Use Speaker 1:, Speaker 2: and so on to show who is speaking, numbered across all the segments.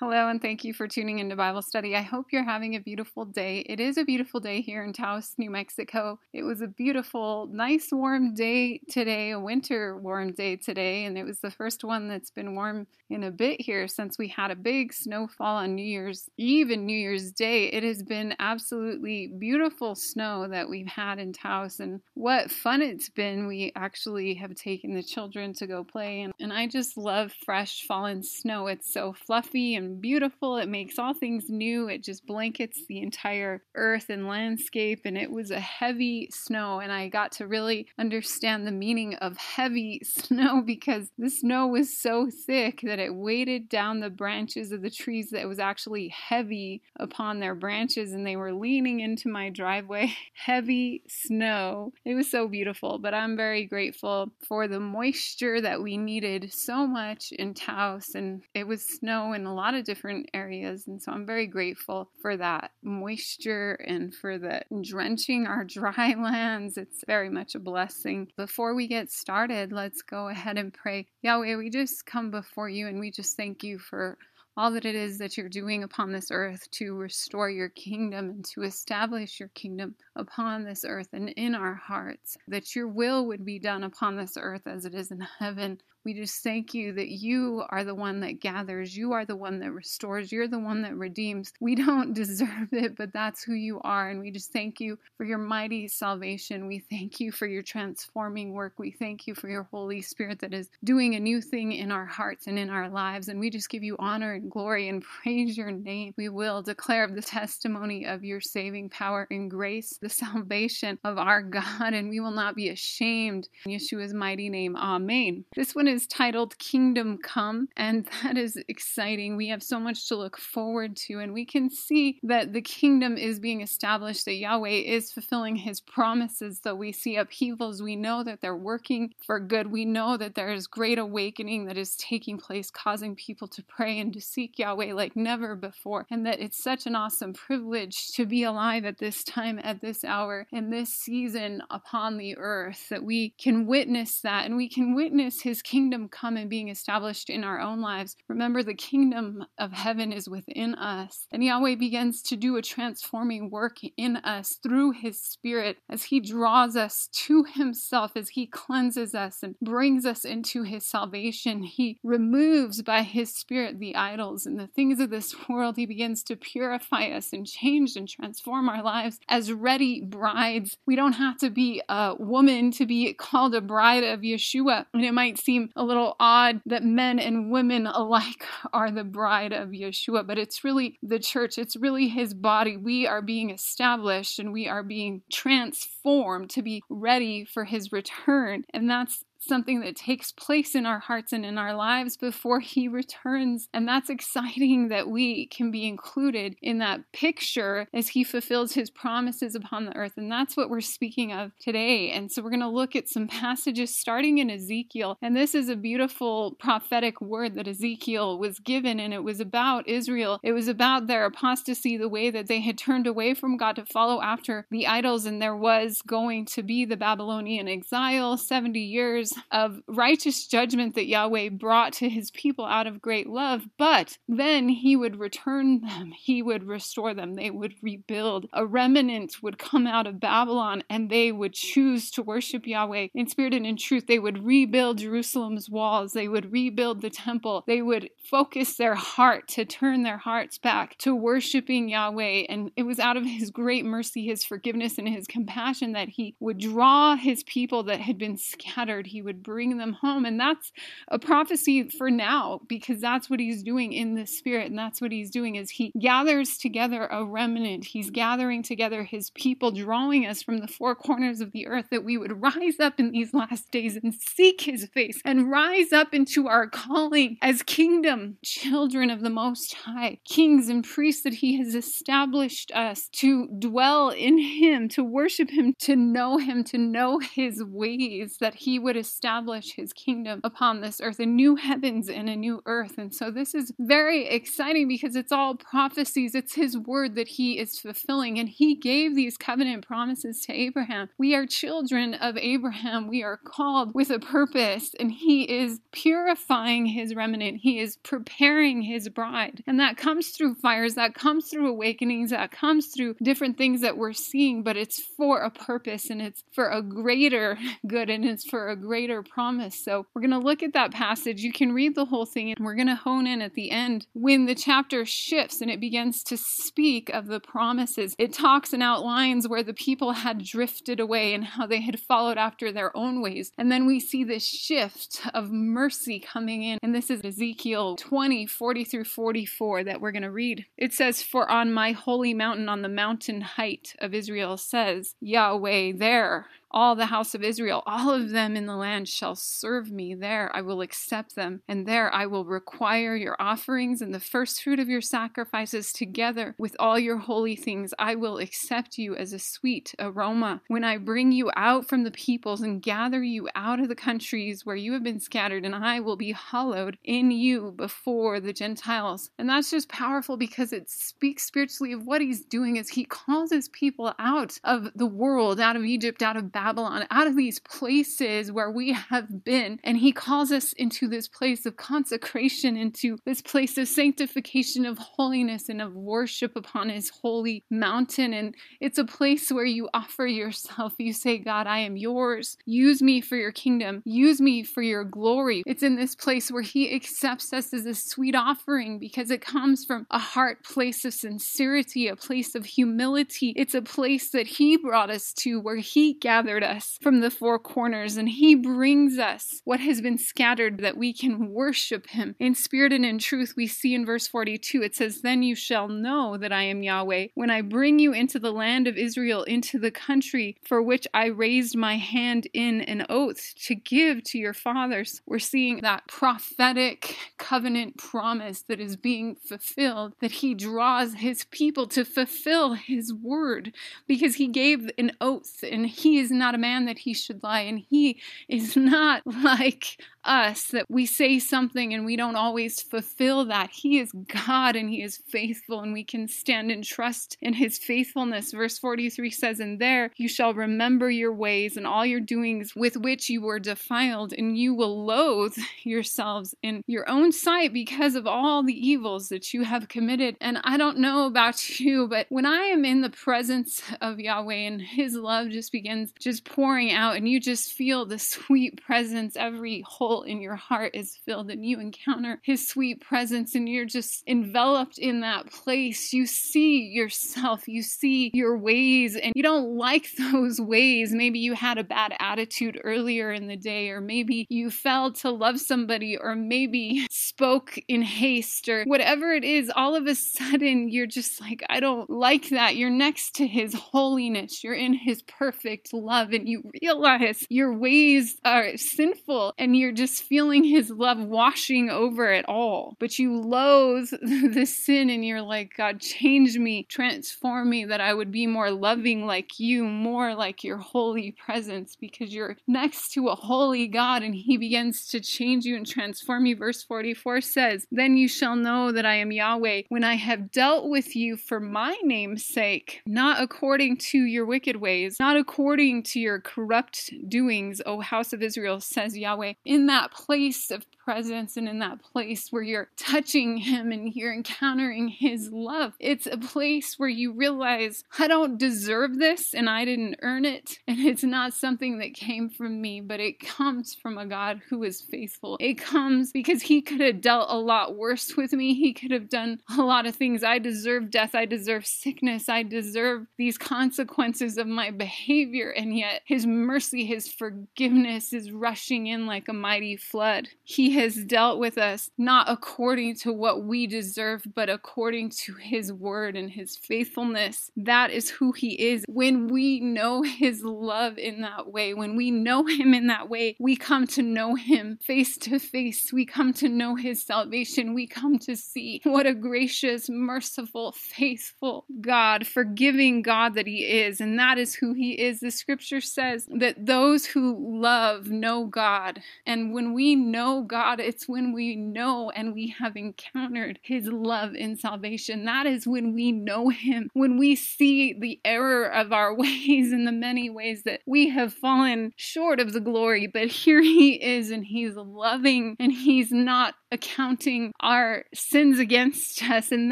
Speaker 1: Hello, and thank you for tuning into Bible study. I hope you're having a beautiful day. It is a beautiful day here in Taos, New Mexico. It was a beautiful, nice, warm day today, a winter warm day today, and it was the first one that's been warm in a bit here since we had a big snowfall on New Year's Eve and New Year's Day. It has been absolutely beautiful snow that we've had in Taos, and what fun it's been. We actually have taken the children to go play, and, and I just love fresh fallen snow. It's so fluffy and beautiful. It makes all things new. It just blankets the entire earth and landscape. And it was a heavy snow. And I got to really understand the meaning of heavy snow because the snow was so thick that it weighted down the branches of the trees that was actually heavy upon their branches. And they were leaning into my driveway. heavy snow. It was so beautiful. But I'm very grateful for the moisture that we needed so much in Taos. And it was snow in a lot of of different areas. And so I'm very grateful for that moisture and for the drenching our dry lands. It's very much a blessing. Before we get started, let's go ahead and pray. Yahweh, we just come before you and we just thank you for all that it is that you're doing upon this earth to restore your kingdom and to establish your kingdom upon this earth and in our hearts, that your will would be done upon this earth as it is in heaven. We just thank you that you are the one that gathers. You are the one that restores. You're the one that redeems. We don't deserve it, but that's who you are. And we just thank you for your mighty salvation. We thank you for your transforming work. We thank you for your Holy Spirit that is doing a new thing in our hearts and in our lives. And we just give you honor and glory and praise your name. We will declare the testimony of your saving power and grace, the salvation of our God, and we will not be ashamed. In Yeshua's mighty name, Amen. This one is is titled Kingdom Come, and that is exciting. We have so much to look forward to, and we can see that the kingdom is being established, that Yahweh is fulfilling his promises. that we see upheavals, we know that they're working for good. We know that there is great awakening that is taking place, causing people to pray and to seek Yahweh like never before, and that it's such an awesome privilege to be alive at this time, at this hour, in this season upon the earth, that we can witness that and we can witness his kingdom kingdom come and being established in our own lives, remember the kingdom of heaven is within us. And Yahweh begins to do a transforming work in us through his spirit as he draws us to himself, as he cleanses us and brings us into his salvation. He removes by his spirit the idols and the things of this world. He begins to purify us and change and transform our lives as ready brides. We don't have to be a woman to be called a bride of Yeshua. And it might seem a little odd that men and women alike are the bride of Yeshua, but it's really the church, it's really his body. We are being established and we are being transformed to be ready for his return. And that's something that takes place in our hearts and in our lives before He returns. And that's exciting that we can be included in that picture as He fulfills His promises upon the earth. And that's what we're speaking of today. And so we're going to look at some passages starting in Ezekiel. And this is a beautiful prophetic word that Ezekiel was given, and it was about Israel. It was about their apostasy, the way that they had turned away from God to follow after the idols, and there was going to be the Babylonian exile, 70 years years of righteous judgment that Yahweh brought to his people out of great love, but then he would return them, he would restore them, they would rebuild. A remnant would come out of Babylon and they would choose to worship Yahweh in spirit and in truth. They would rebuild Jerusalem's walls, they would rebuild the temple, they would focus their heart to turn their hearts back to worshiping Yahweh. And it was out of his great mercy, his forgiveness, and his compassion that he would draw his people that had been scattered. He he would bring them home. And that's a prophecy for now because that's what he's doing in the spirit. And that's what he's doing is he gathers together a remnant. He's gathering together his people, drawing us from the four corners of the earth that we would rise up in these last days and seek his face and rise up into our calling as kingdom children of the Most High, kings and priests that he has established us to dwell in him, to worship him, to know him, to know his ways, that he would establish his kingdom upon this earth, a new heavens and a new earth. And so this is very exciting because it's all prophecies. It's his word that he is fulfilling. And he gave these covenant promises to Abraham. We are children of Abraham. We are called with a purpose, and he is purifying his remnant. He is preparing his bride. And that comes through fires, that comes through awakenings, that comes through different things that we're seeing, but it's for a purpose and it's for a greater good and it's for a greater promise. So we're going to look at that passage. You can read the whole thing and we're going to hone in at the end when the chapter shifts and it begins to speak of the promises. It talks and outlines where the people had drifted away and how they had followed after their own ways. And then we see this shift of mercy coming in. And this is Ezekiel 20, 40 through 44 that we're going to read. It says, For on my holy mountain, on the mountain height of Israel, says Yahweh, there all the house of Israel, all of them in the land shall serve me. There I will accept them, and there I will require your offerings and the first fruit of your sacrifices together with all your holy things. I will accept you as a sweet aroma. When I bring you out from the peoples and gather you out of the countries where you have been scattered, and I will be hallowed in you before the Gentiles. And that's just powerful because it speaks spiritually of what he's doing as he calls his people out of the world, out of Egypt, out of Babylon, out of these places where we have been. And he calls us into this place of consecration, into this place of sanctification, of holiness, and of worship upon his holy mountain. And it's a place where you offer yourself. You say, God, I am yours. Use me for your kingdom. Use me for your glory. It's in this place where he accepts us as a sweet offering because it comes from a heart place of sincerity, a place of humility. It's a place that he brought us to where he gathered gathered us from the four corners, and He brings us what has been scattered that we can worship Him in spirit and in truth. We see in verse 42 it says, Then you shall know that I am Yahweh when I bring you into the land of Israel, into the country for which I raised my hand in an oath to give to your fathers. We're seeing that prophetic covenant promise that is being fulfilled, that He draws His people to fulfill His word because He gave an oath and He is not a man that he should lie, and he is not like us that we say something and we don't always fulfill that. He is God and He is faithful, and we can stand and trust in His faithfulness. Verse 43 says, And there you shall remember your ways and all your doings with which you were defiled, and you will loathe yourselves in your own sight because of all the evils that you have committed. And I don't know about you, but when I am in the presence of Yahweh and His love just begins just pouring out, and you just feel the sweet presence, every hole in your heart is filled and you encounter His sweet presence and you're just enveloped in that place, you see yourself, you see your ways, and you don't like those ways. Maybe you had a bad attitude earlier in the day, or maybe you failed to love somebody, or maybe spoke in haste, or whatever it is, all of a sudden you're just like, I don't like that. You're next to His holiness, you're in His perfect love, and you realize your ways are sinful and you're just just feeling his love washing over it all. But you loathe the sin and you're like, God, change me, transform me, that I would be more loving like you, more like your holy presence, because you're next to a holy God and he begins to change you and transform you. Verse 44 says, Then you shall know that I am Yahweh when I have dealt with you for my name's sake, not according to your wicked ways, not according to your corrupt doings, O house of Israel, says Yahweh. In that place of presence and in that place where you're touching Him and you're encountering His love. It's a place where you realize, I don't deserve this and I didn't earn it. And it's not something that came from me, but it comes from a God who is faithful. It comes because He could have dealt a lot worse with me. He could have done a lot of things. I deserve death. I deserve sickness. I deserve these consequences of my behavior. And yet, His mercy, His forgiveness is rushing in like a mighty flood. He has dealt with us not according to what we deserve, but according to his word and his faithfulness. That is who he is. When we know his love in that way, when we know him in that way, we come to know him face to face. We come to know his salvation. We come to see what a gracious, merciful, faithful God, forgiving God that he is. And that is who he is. The scripture says that those who love know God. And when we know God, it's when we know and we have encountered his love in salvation. That is when we know him, when we see the error of our ways and the many ways that we have fallen short of the glory. But here he is, and he's loving, and he's not accounting our sins against us. And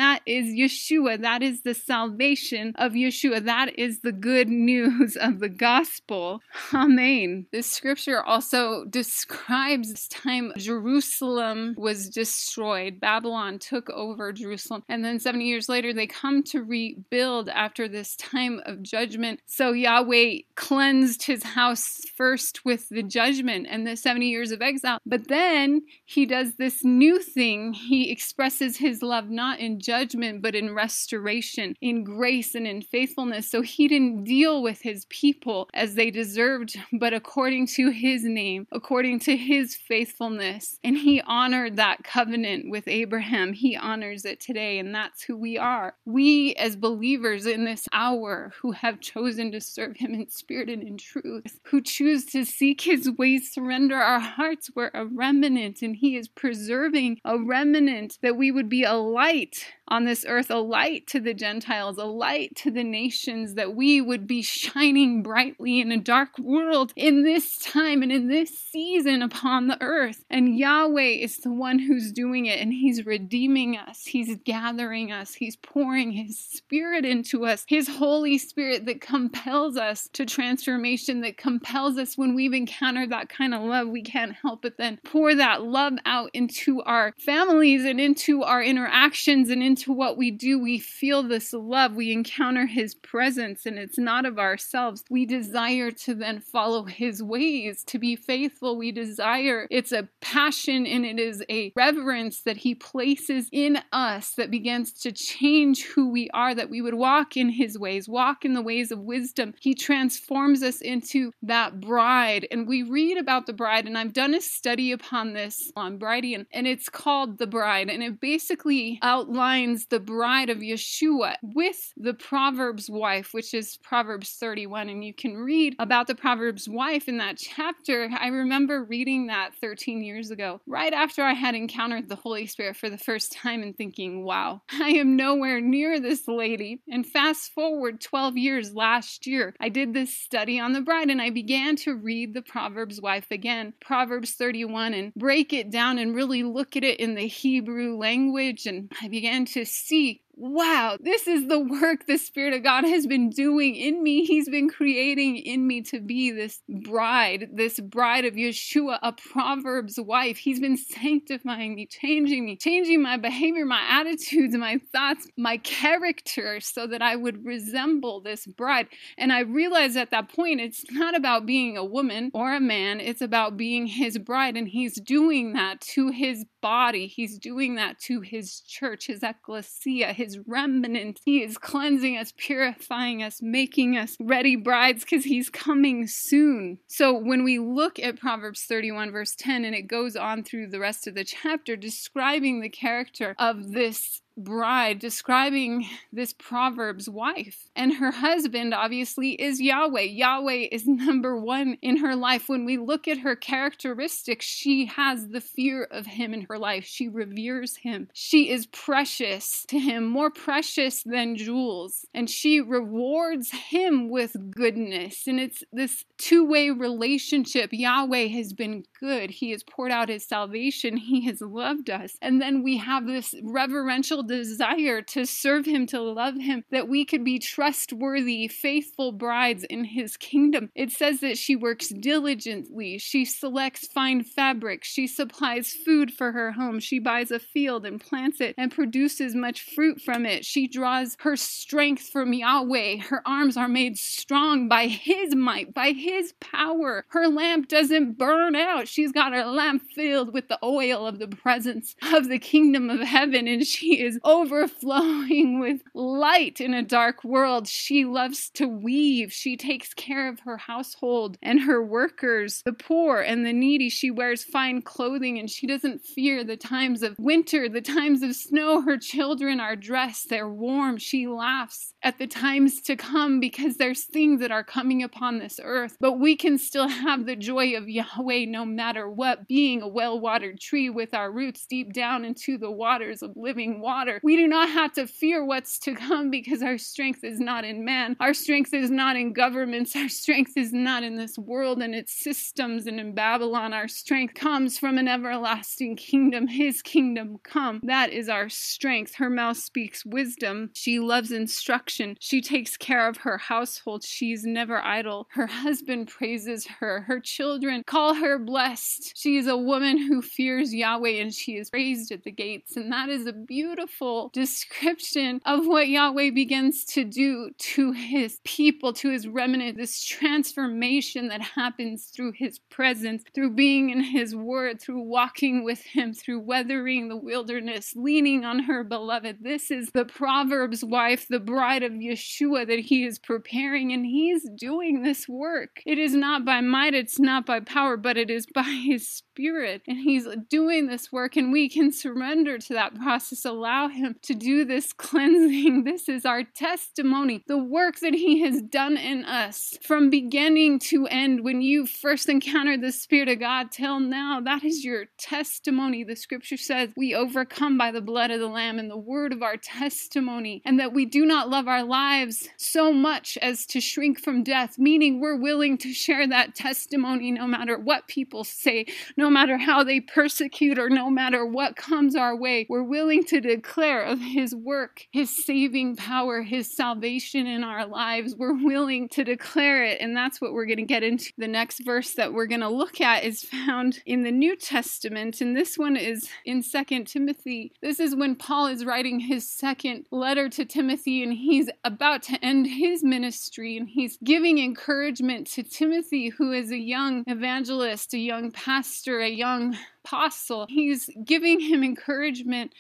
Speaker 1: that is Yeshua. That is the salvation of Yeshua. That is the good news of the gospel. Amen. This scripture also describes this time Jerusalem was destroyed. Babylon took over Jerusalem. And then 70 years later, they come to rebuild after this time of judgment. So Yahweh cleansed his house first with the judgment and the 70 years of exile. But then he does this new thing. He expresses his love not in judgment, but in restoration, in grace, and in faithfulness. So he didn't deal with his people as they deserved, but according to his name, according to his faithfulness. And he honored that covenant with Abraham. He honors it today, and that's who we are. We, as believers in this hour who have chosen to serve him in spirit and in truth, who choose to seek his ways, surrender our hearts, we're a remnant, and he is preserving a remnant that we would be a light on this earth, a light to the Gentiles, a light to the nations, that we would be shining brightly in a dark world in this time and in this season upon the earth. And Yahweh is the one who's doing it, and He's redeeming us, He's gathering us, He's pouring His Spirit into us, His Holy Spirit that compels us to transformation, that compels us when we've encountered that kind of love, we can't help but then pour that love out into our families and into our interactions and into into what we do, we feel this love. We encounter His presence, and it's not of ourselves. We desire to then follow His ways, to be faithful. We desire, it's a passion and it is a reverence that He places in us that begins to change who we are, that we would walk in His ways, walk in the ways of wisdom. He transforms us into that bride. And we read about the bride, and I've done a study upon this on Brighteon, and it's called The Bride, and it basically outlines the bride of Yeshua with the Proverbs wife, which is Proverbs 31. And you can read about the Proverbs wife in that chapter. I remember reading that 13 years ago, right after I had encountered the Holy Spirit for the first time and thinking, wow, I am nowhere near this lady. And fast forward 12 years last year, I did this study on the bride and I began to read the Proverbs wife again, Proverbs 31, and break it down and really look at it in the Hebrew language. And I began to see wow, this is the work the Spirit of God has been doing in me. He's been creating in me to be this bride, this bride of Yeshua, a Proverbs wife. He's been sanctifying me, changing me, changing my behavior, my attitudes, my thoughts, my character so that I would resemble this bride. And I realized at that point, it's not about being a woman or a man, it's about being his bride. And he's doing that to his body, he's doing that to his church, his ecclesia, his his remnant. He is cleansing us, purifying us, making us ready brides because he's coming soon. So when we look at Proverbs 31, verse 10, and it goes on through the rest of the chapter describing the character of this bride describing this proverb's wife. And her husband, obviously, is Yahweh. Yahweh is number one in her life. When we look at her characteristics, she has the fear of him in her life. She reveres him. She is precious to him, more precious than jewels. And she rewards him with goodness. And it's this two way relationship. Yahweh has been good. He has poured out his salvation, He has loved us. And then we have this reverential desire to serve Him, to love Him, that we could be trustworthy, faithful brides in His kingdom. It says that she works diligently, she selects fine fabric, she supplies food for her home, she buys a field and plants it and produces much fruit from it. She draws her strength from Yahweh. Her arms are made strong by His might, by His power. Her lamp doesn't burn out. She's got her lamp filled with the oil of the presence of the kingdom of heaven, and she is overflowing with light in a dark world. She loves to weave. She takes care of her household and her workers, the poor and the needy. She wears fine clothing and she doesn't fear the times of winter, the times of snow. Her children are dressed, they're warm. She laughs at the times to come because there's things that are coming upon this earth. But we can still have the joy of Yahweh no matter what, being a well watered tree with our roots deep down into the waters of living water. We do not have to fear what's to come because our strength is not in man. Our strength is not in governments. Our strength is not in this world and its systems and in Babylon. Our strength comes from an everlasting kingdom, his kingdom come. That is our strength. Her mouth speaks wisdom. She loves instruction. She takes care of her household. She's never idle. Her husband praises her. Her children call her blessed. She is a woman who fears Yahweh and she is raised at the gates. And that is a beautiful description of what Yahweh begins to do to his people, to his remnant, this transformation that happens through his presence, through being in his word, through walking with him, through weathering the wilderness, leaning on her beloved. This is the Proverbs wife, the bride of Yeshua that he is preparing, and he's doing this work. It is not by might, it's not by power, but it is by his spirit. And he's doing this work, and we can surrender to that process, allow him to do this cleansing. This is our testimony, the work that he has done in us from beginning to end. When you first encountered the Spirit of God till now, that is your testimony. The scripture says we overcome by the blood of the Lamb and the word of our testimony, and that we do not love our lives so much as to shrink from death, meaning we're willing to share that testimony no matter what people say, no matter how they persecute, or no matter what comes our way. We're willing to declare of His work, His saving power, His salvation in our lives. We're willing to declare it, and that's what we're going to get into. The next verse that we're going to look at is found in the New Testament, and this one is in Second Timothy. This is when Paul is writing his second letter to Timothy, and he's about to end his ministry, and he's giving encouragement to Timothy, who is a young evangelist, a young pastor, a young apostle. He's giving him encouragement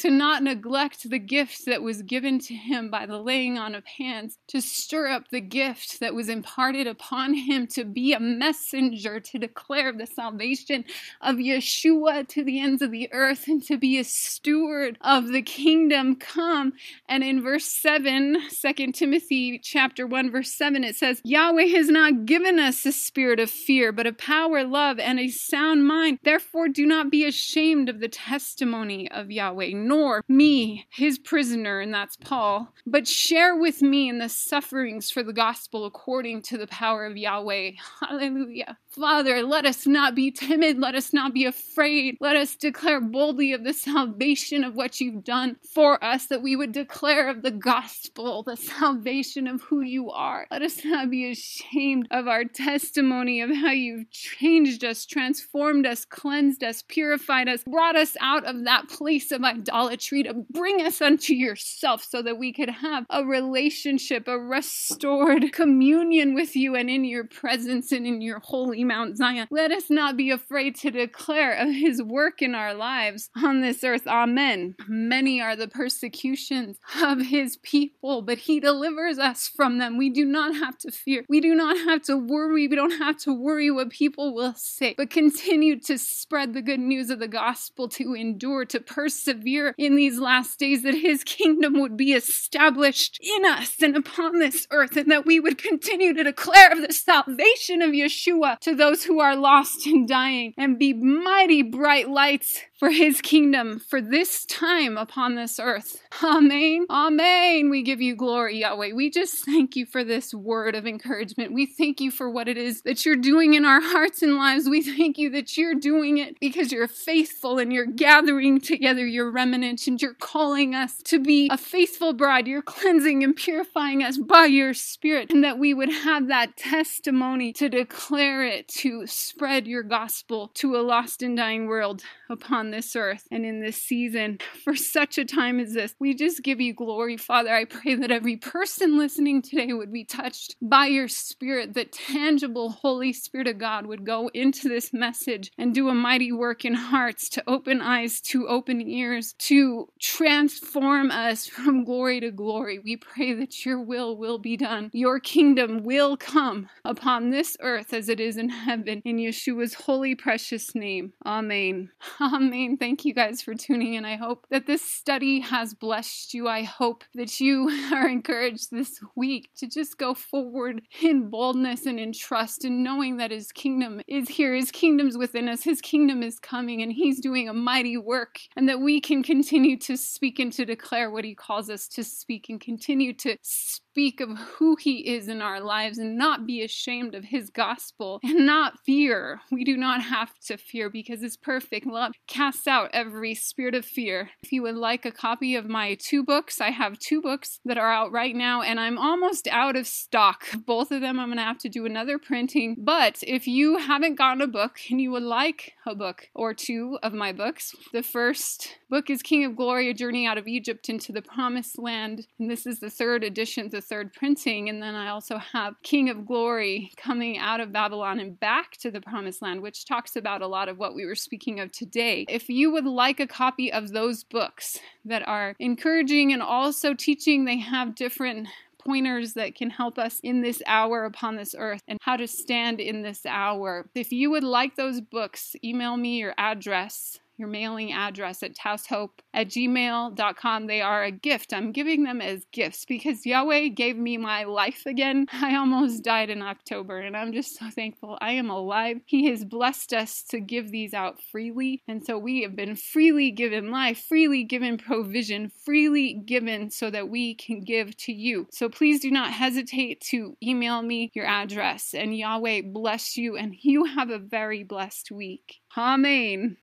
Speaker 1: to not neglect the gift that was given to him by the laying on of hands, to stir up the gift that was imparted upon him to be a messenger to declare the salvation of Yeshua to the ends of the earth and to be a steward of the kingdom come. And in verse 7, 2 Timothy chapter 1 verse 7 it says, Yahweh has not given us a spirit of fear, but of power, love, and a sound mind. Therefore do not be ashamed of the testimony of Yahweh nor me, his prisoner, and that's Paul, but share with me in the sufferings for the gospel according to the power of Yahweh. Hallelujah. Father, let us not be timid. Let us not be afraid. Let us declare boldly of the salvation of what you've done for us, that we would declare of the gospel, the salvation of who you are. Let us not be ashamed of our testimony of how you've changed us, transformed us, cleansed us, purified us, brought us out of that place of idolatry to bring us unto yourself so that we could have a relationship, a restored communion with you and in your presence and in your holy Mount Zion. Let us not be afraid to declare of his work in our lives on this earth. Amen. Many are the persecutions of his people, but he delivers us from them. We do not have to fear. We do not have to worry. We don't have to worry what people will say, but continue to spread the good news of the gospel, to endure, to persevere in these last days, that his kingdom would be established in us and upon this earth, and that we would continue to declare of the salvation of Yeshua to those who are lost and dying, and be mighty bright lights for his kingdom, for this time upon this earth. Amen. Amen. We give you glory, Yahweh. We just thank you for this word of encouragement. We thank you for what it is that you're doing in our hearts and lives. We thank you that you're doing it because you're faithful and you're gathering together your remnant and you're calling us to be a faithful bride. You're cleansing and purifying us by your spirit, and that we would have that testimony to declare it, to spread your gospel to a lost and dying world upon this earth and in this season for such a time as this. We just give you glory, Father. I pray that every person listening today would be touched by your spirit, that tangible Holy Spirit of God would go into this message and do a mighty work in hearts to open eyes, to open ears, to transform us from glory to glory. We pray that your will will be done. Your kingdom will come upon this earth as it is in heaven. In Yeshua's holy, precious name. Amen. Amen. Thank you guys for tuning in. I hope that this study has blessed you. I hope that you are encouraged this week to just go forward in boldness and in trust and knowing that His kingdom is here. His kingdom's within us. His kingdom is coming and He's doing a mighty work and that we can continue to speak and to declare what He calls us to speak and continue to speak of who He is in our lives and not be ashamed of His gospel and not fear. We do not have to fear because His perfect love casts out every spirit of fear. If you would like a copy of my two books, I have two books that are out right now and I'm almost out of stock. Both of them, I'm going to have to do another printing. But if you haven't gotten a book and you would like a book or two of my books, the first book is King of Glory, A Journey Out of Egypt into the Promised Land. And this is the third edition, the third printing. And then I also have King of Glory coming out of Babylon and back to the Promised Land, which talks about a lot of what we were speaking of today. If you would like a copy of those books that are encouraging and also teaching, they have different pointers that can help us in this hour upon this earth and how to stand in this hour. If you would like those books, email me your address your mailing address at taoshope at gmail.com. They are a gift. I'm giving them as gifts because Yahweh gave me my life again. I almost died in October and I'm just so thankful I am alive. He has blessed us to give these out freely. And so we have been freely given life, freely given provision, freely given so that we can give to you. So please do not hesitate to email me your address and Yahweh bless you and you have a very blessed week. Amen.